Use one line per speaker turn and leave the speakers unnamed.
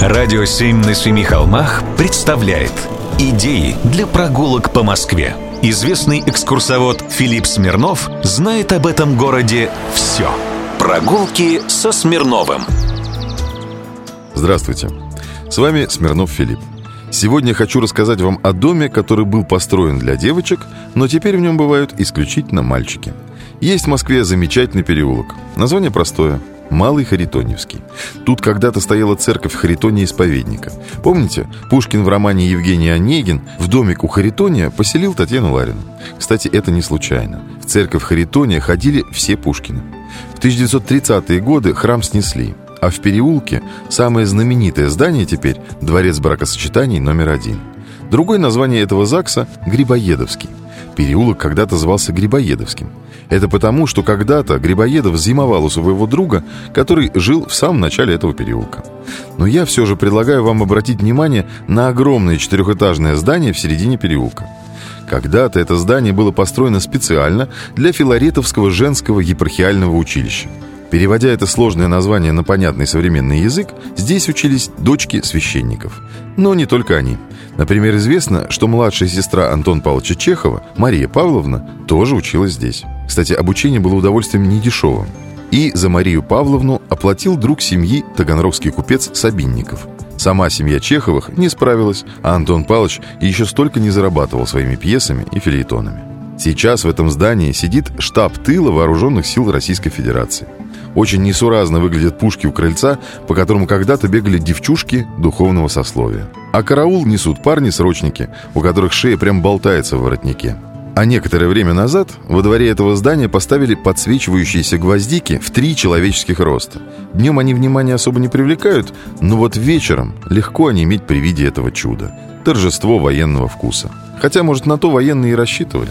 Радио «Семь на семи холмах» представляет Идеи для прогулок по Москве Известный экскурсовод Филипп Смирнов знает об этом городе все Прогулки со Смирновым.
Здравствуйте, с вами Смирнов Филипп. Сегодня хочу рассказать вам о доме, который был построен для девочек, но теперь в нем бывают исключительно мальчики. Есть в Москве замечательный переулок. Название простое Малый Харитоньевский. Тут когда-то стояла церковь Харитония Исповедника. Помните, Пушкин в романе Евгений Онегин в домик у Харитония поселил Татьяну Ларину. Кстати, это не случайно. В церковь Харитония ходили все Пушкины. В 1930-е годы храм снесли, а в переулке самое знаменитое здание теперь – дворец бракосочетаний номер один. Другое название этого ЗАГСа – Грибоедовский. Переулок когда-то звался Грибоедовским – это потому, что когда-то Грибоедов зимовал у своего друга, который жил в самом начале этого переулка. Но я все же предлагаю вам обратить внимание на огромное четырехэтажное здание в середине переулка. Когда-то это здание было построено специально для Филаретовского женского епархиального училища. Переводя это сложное название на понятный современный язык, здесь учились дочки священников. Но не только они. Например, известно, что младшая сестра Антон Павловича Чехова, Мария Павловна, тоже училась здесь. Кстати, обучение было удовольствием недешевым. И за Марию Павловну оплатил друг семьи таганрогский купец Сабинников. Сама семья Чеховых не справилась, а Антон Павлович еще столько не зарабатывал своими пьесами и филеетонами. Сейчас в этом здании сидит штаб тыла вооруженных сил Российской Федерации. Очень несуразно выглядят пушки у крыльца, по которому когда-то бегали девчушки духовного сословия. А караул несут парни-срочники, у которых шея прям болтается в воротнике. А некоторое время назад во дворе этого здания поставили подсвечивающиеся гвоздики в три человеческих роста. Днем они внимания особо не привлекают, но вот вечером легко они иметь при виде этого чуда. Торжество военного вкуса. Хотя, может, на то военные и рассчитывали.